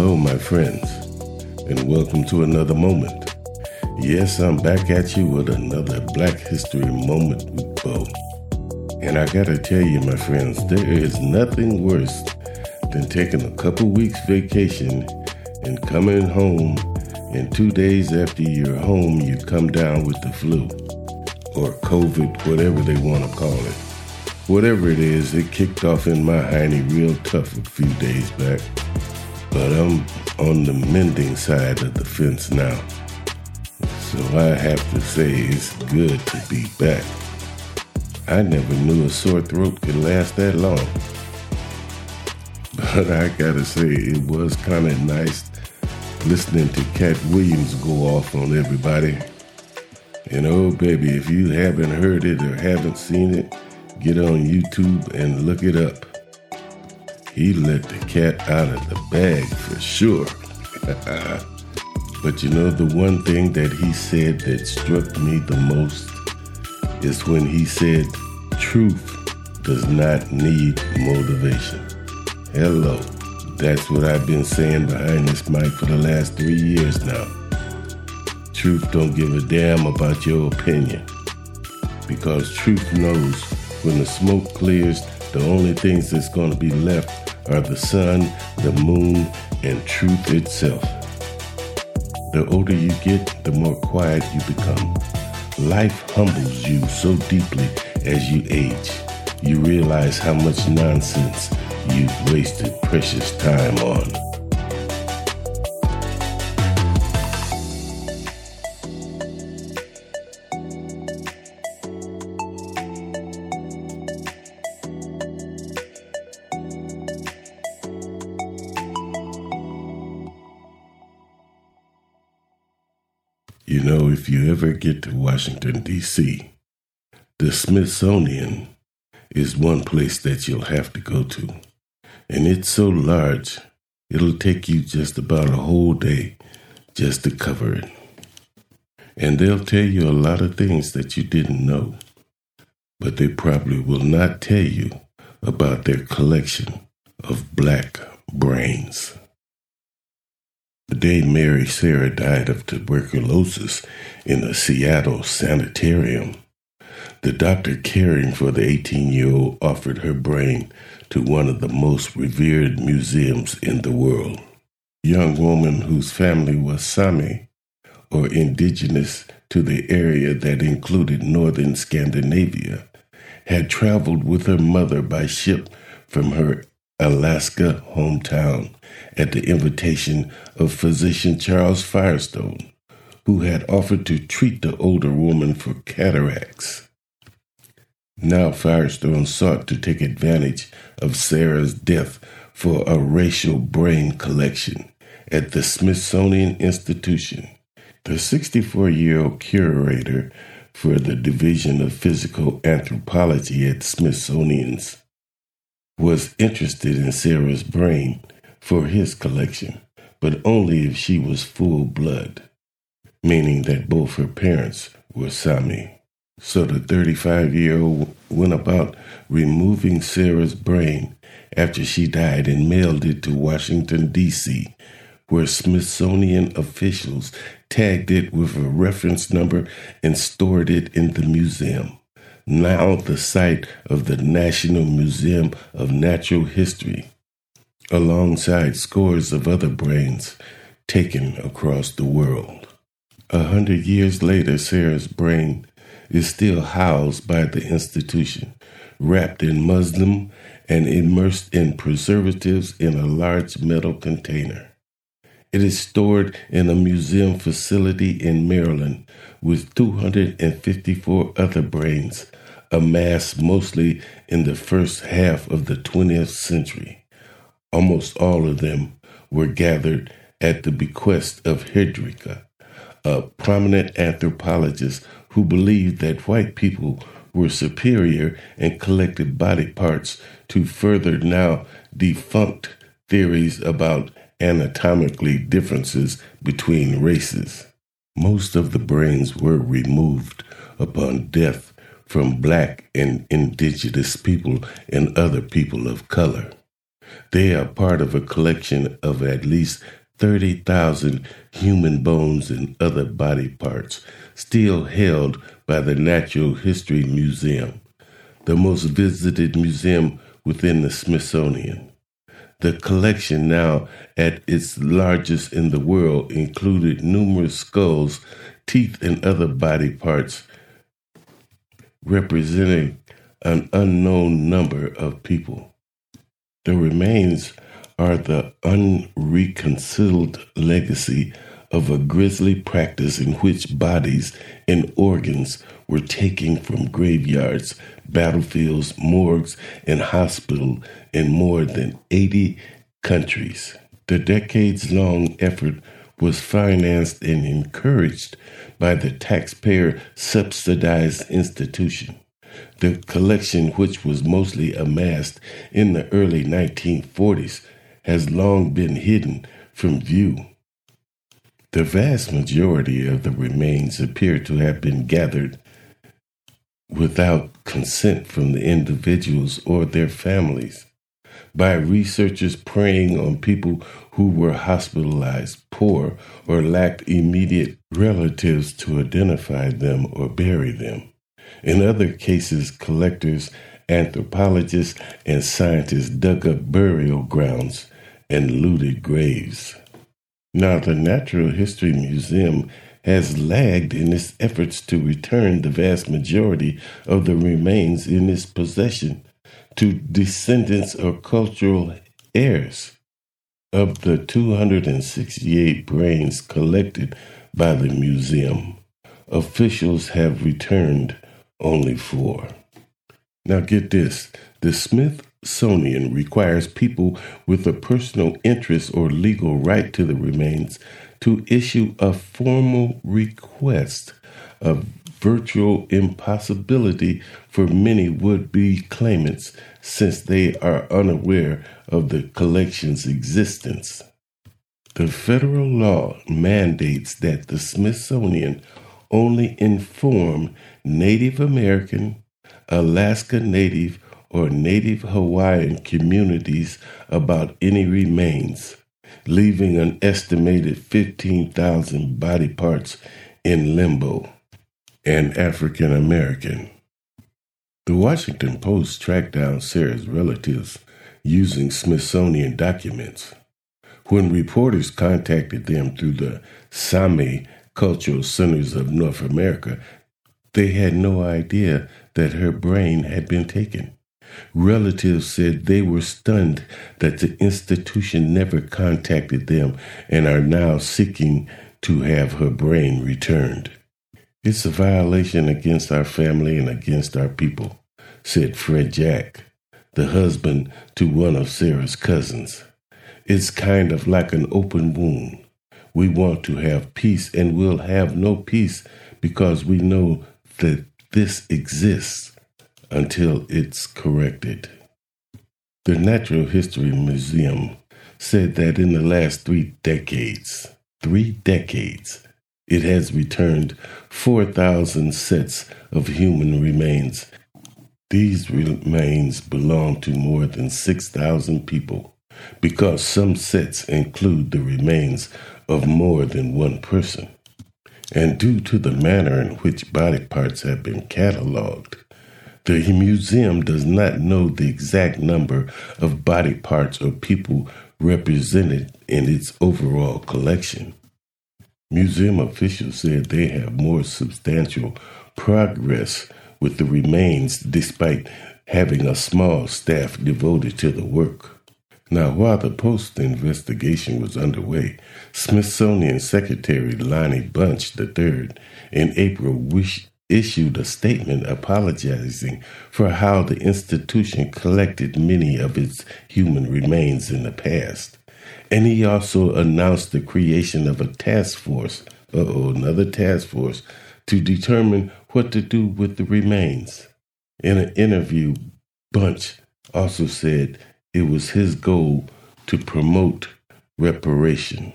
Hello, my friends, and welcome to another moment. Yes, I'm back at you with another Black History Moment with Bo. And I gotta tell you, my friends, there is nothing worse than taking a couple weeks vacation and coming home, and two days after you're home, you come down with the flu or COVID, whatever they want to call it. Whatever it is, it kicked off in my hiney real tough a few days back but I'm on the mending side of the fence now. So I have to say it's good to be back. I never knew a sore throat could last that long. But I gotta say, it was kind of nice listening to Katt Williams go off on everybody. And oh, baby, if you haven't heard it or haven't seen it, get on YouTube and look it up. He let the cat out of the bag for sure. but you know, the one thing that he said that struck me the most is when he said, Truth does not need motivation. Hello. That's what I've been saying behind this mic for the last three years now. Truth don't give a damn about your opinion. Because truth knows when the smoke clears, the only things that's going to be left are the sun, the moon, and truth itself. The older you get, the more quiet you become. Life humbles you so deeply as you age. You realize how much nonsense you've wasted precious time on. Ever get to Washington, D.C., the Smithsonian is one place that you'll have to go to. And it's so large, it'll take you just about a whole day just to cover it. And they'll tell you a lot of things that you didn't know, but they probably will not tell you about their collection of black brains. The day Mary Sarah died of tuberculosis in a Seattle sanitarium, the doctor caring for the 18 year old offered her brain to one of the most revered museums in the world. Young woman whose family was Sami, or indigenous to the area that included northern Scandinavia, had traveled with her mother by ship from her Alaska hometown at the invitation of physician Charles Firestone, who had offered to treat the older woman for cataracts. Now Firestone sought to take advantage of Sarah's death for a racial brain collection at the Smithsonian Institution. The 64 year old curator for the Division of Physical Anthropology at Smithsonian's was interested in Sarah's brain for his collection, but only if she was full blood, meaning that both her parents were Sami. So the 35 year old went about removing Sarah's brain after she died and mailed it to Washington, D.C., where Smithsonian officials tagged it with a reference number and stored it in the museum now the site of the National Museum of Natural History, alongside scores of other brains taken across the world. A hundred years later, Sarah's brain is still housed by the institution, wrapped in muslin and immersed in preservatives in a large metal container. It is stored in a museum facility in Maryland with 254 other brains amassed mostly in the first half of the 20th century. Almost all of them were gathered at the bequest of Hrdlicka, a prominent anthropologist who believed that white people were superior and collected body parts to further now defunct theories about anatomically differences between races. Most of the brains were removed upon death from black and indigenous people and other people of color. They are part of a collection of at least 30,000 human bones and other body parts still held by the Natural History Museum, the most visited museum within the Smithsonian. The collection, now at its largest in the world, included numerous skulls, teeth, and other body parts representing an unknown number of people. The remains are the unreconciled legacy of a grisly practice in which bodies and organs were taken from graveyards, battlefields, morgues, and hospitals in more than 80 countries. The decades long effort was financed and encouraged by the taxpayer subsidized institution. The collection, which was mostly amassed in the early 1940s, has long been hidden from view. The vast majority of the remains appear to have been gathered without consent from the individuals or their families by researchers preying on people who were hospitalized, poor, or lacked immediate relatives to identify them or bury them. In other cases, collectors, anthropologists, and scientists dug up burial grounds and looted graves. Now, the Natural History Museum has lagged in its efforts to return the vast majority of the remains in its possession to descendants or cultural heirs. Of the 268 brains collected by the museum, officials have returned only four. Now, get this the Smithsonian requires people with a personal interest or legal right to the remains to issue a formal request, a virtual impossibility for many would be claimants since they are unaware of the collection's existence. The federal law mandates that the Smithsonian only inform Native American, Alaska Native, or Native Hawaiian communities about any remains, leaving an estimated 15,000 body parts in limbo and African American. The Washington Post tracked down Sarah's relatives using Smithsonian documents. When reporters contacted them through the Sami Cultural Centers of North America, they had no idea that her brain had been taken. Relatives said they were stunned that the institution never contacted them and are now seeking to have her brain returned. It's a violation against our family and against our people, said Fred Jack, the husband to one of Sarah's cousins. It's kind of like an open wound. We want to have peace and we'll have no peace because we know that this exists until it's corrected. The Natural History Museum said that in the last three decades, three decades, it has returned 4,000 sets of human remains. These remains belong to more than 6,000 people because some sets include the remains of more than one person and due to the manner in which body parts have been cataloged, the museum does not know the exact number of body parts or people represented in its overall collection. Museum officials said they have more substantial progress with the remains despite having a small staff devoted to the work. Now, while the Post investigation was underway, Smithsonian Secretary Lonnie Bunch III in April wish, issued a statement apologizing for how the institution collected many of its human remains in the past. And he also announced the creation of a task force, oh, another task force, to determine what to do with the remains. In an interview, Bunch also said it was his goal to promote reparation.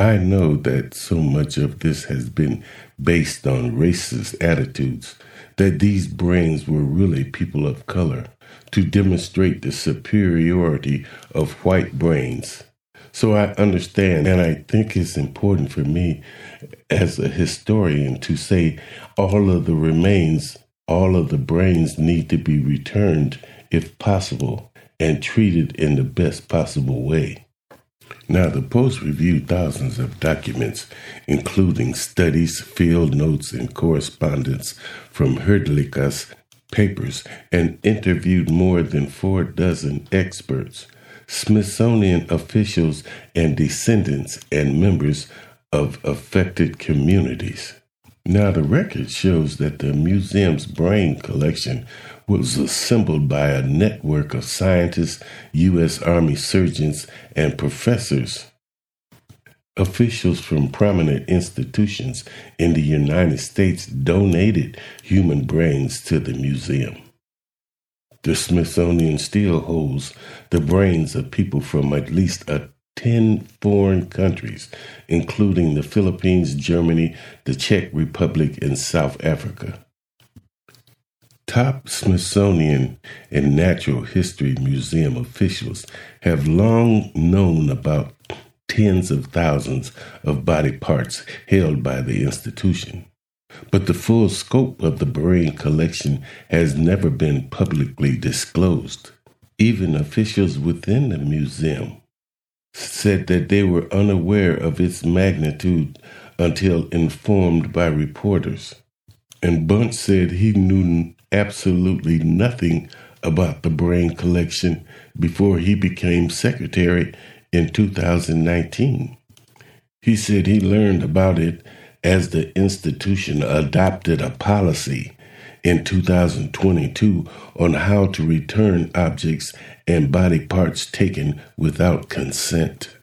I know that so much of this has been based on racist attitudes, that these brains were really people of color, to demonstrate the superiority of white brains. So I understand, and I think it's important for me as a historian to say all of the remains, all of the brains need to be returned if possible and treated in the best possible way. Now, the Post reviewed thousands of documents, including studies, field notes, and correspondence from Hrdlicka's papers, and interviewed more than four dozen experts, Smithsonian officials, and descendants and members of affected communities. Now, the record shows that the museum's brain collection was assembled by a network of scientists, U.S. Army surgeons, and professors. Officials from prominent institutions in the United States donated human brains to the museum. The Smithsonian still holds the brains of people from at least a 10 foreign countries, including the Philippines, Germany, the Czech Republic, and South Africa. Top Smithsonian and Natural History Museum officials have long known about tens of thousands of body parts held by the institution. But the full scope of the brain collection has never been publicly disclosed. Even officials within the museum said that they were unaware of its magnitude until informed by reporters. And Bunch said he knew absolutely nothing about the brain collection before he became secretary in 2019. He said he learned about it as the institution adopted a policy in 2022 on how to return objects and body parts taken without consent.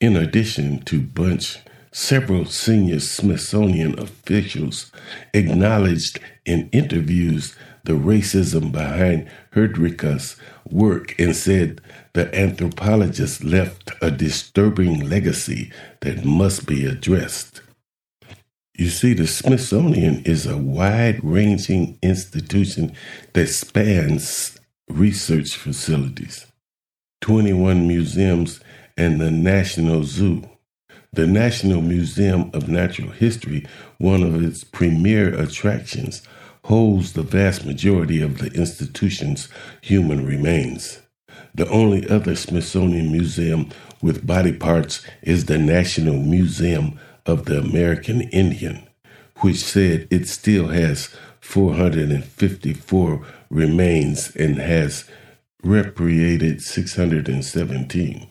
In addition to Bunch Several senior Smithsonian officials acknowledged in interviews the racism behind Hrdlicka's work and said the anthropologist left a disturbing legacy that must be addressed. You see, the Smithsonian is a wide ranging institution that spans research facilities, 21 museums, and the National Zoo. The National Museum of Natural History, one of its premier attractions, holds the vast majority of the institution's human remains. The only other Smithsonian museum with body parts is the National Museum of the American Indian, which said it still has 454 remains and has repatriated 617.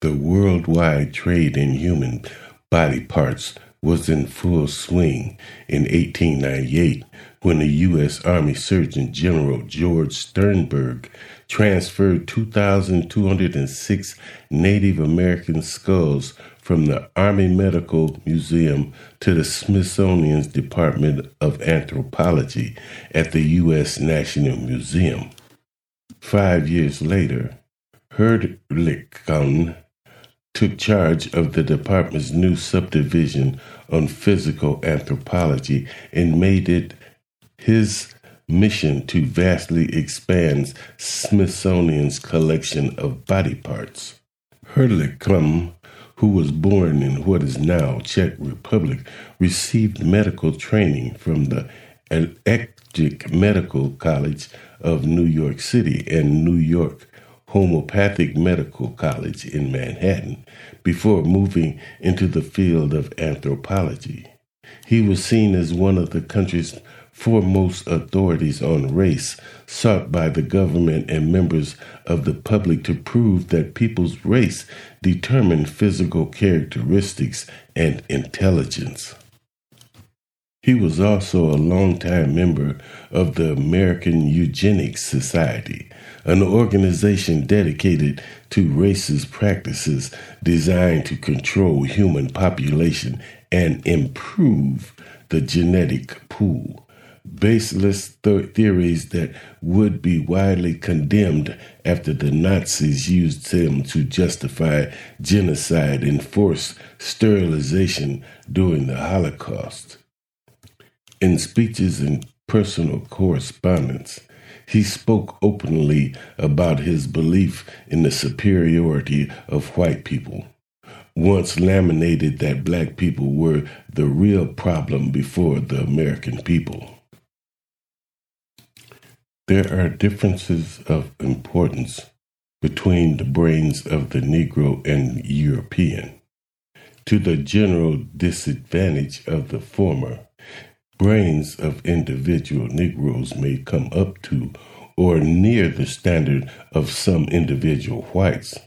The worldwide trade in human body parts was in full swing in 1898 when the U.S. Army Surgeon General George Sternberg transferred 2,206 Native American skulls from the Army Medical Museum to the Smithsonian's Department of Anthropology at the U.S. National Museum. Five years later, Hrdlicka took charge of the department's new subdivision on physical anthropology and made it his mission to vastly expand Smithsonian's collection of body parts. Hrdlicka, who was born in what is now Czech Republic, received medical training from the Eclectic Medical College of New York City and New York Homeopathic Medical College in Manhattan before moving into the field of anthropology. He was seen as one of the country's foremost authorities on race, sought by the government and members of the public to prove that people's race determined physical characteristics and intelligence. He was also a longtime member of the American Eugenics Society, an organization dedicated to racist practices designed to control human population and improve the genetic pool. Baseless th- theories that would be widely condemned after the Nazis used them to justify genocide and forced sterilization during the Holocaust. In speeches and personal correspondence, He spoke openly about his belief in the superiority of white people. Once laminated that black people were the real problem before the American people. There are differences of importance between the brains of the Negro and European to the general disadvantage of the former. Brains of individual Negroes may come up to or near the standard of some individual whites,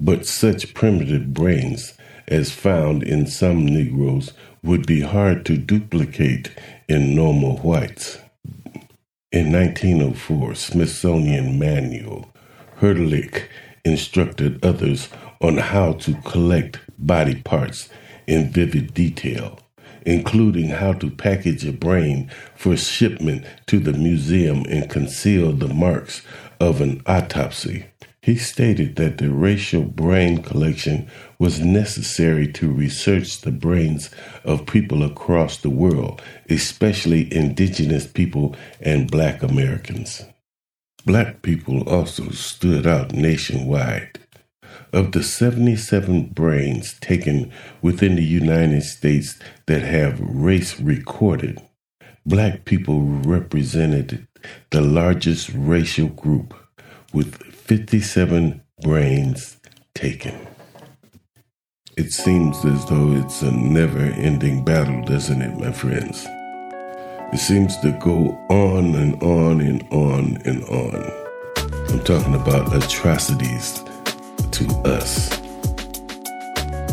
but such primitive brains as found in some Negroes would be hard to duplicate in normal whites. In 1904, Smithsonian Manual, Hurlick instructed others on how to collect body parts in vivid detail, including how to package a brain for shipment to the museum and conceal the marks of an autopsy. He stated that the racial brain collection was necessary to research the brains of people across the world, especially indigenous people and black Americans. Black people also stood out nationwide. Of the 77 brains taken within the United States that have race recorded, black people represented the largest racial group with 57 brains taken. It seems as though it's a never ending battle, doesn't it, my friends? It seems to go on and on and on and on. I'm talking about atrocities to us.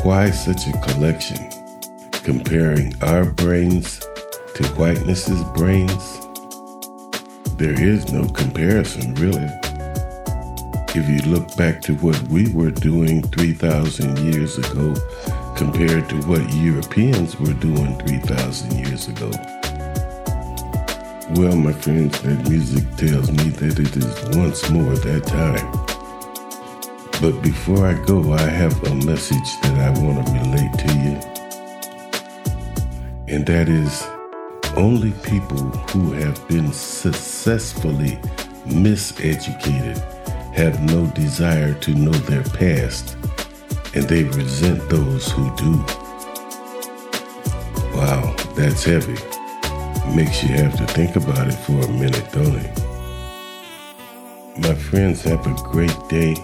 Why such a collection? Comparing our brains to whiteness's brains? There is no comparison, really. If you look back to what we were doing 3,000 years ago compared to what Europeans were doing 3,000 years ago. Well, my friends, that music tells me that it is once more that time. But before I go, I have a message that I want to relate to you. And that is only people who have been successfully miseducated have no desire to know their past, and they resent those who do. Wow, that's heavy. Makes you have to think about it for a minute, don't it? My friends, have a great day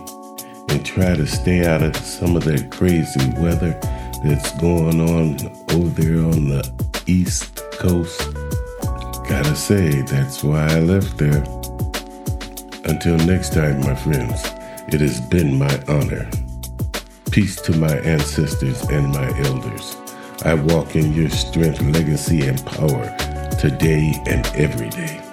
and try to stay out of some of that crazy weather that's going on over there on the East Coast. Gotta say, that's why I left there. Until next time, my friends, it has been my honor. Peace to my ancestors and my elders. I walk in your strength, legacy, and power today and every day.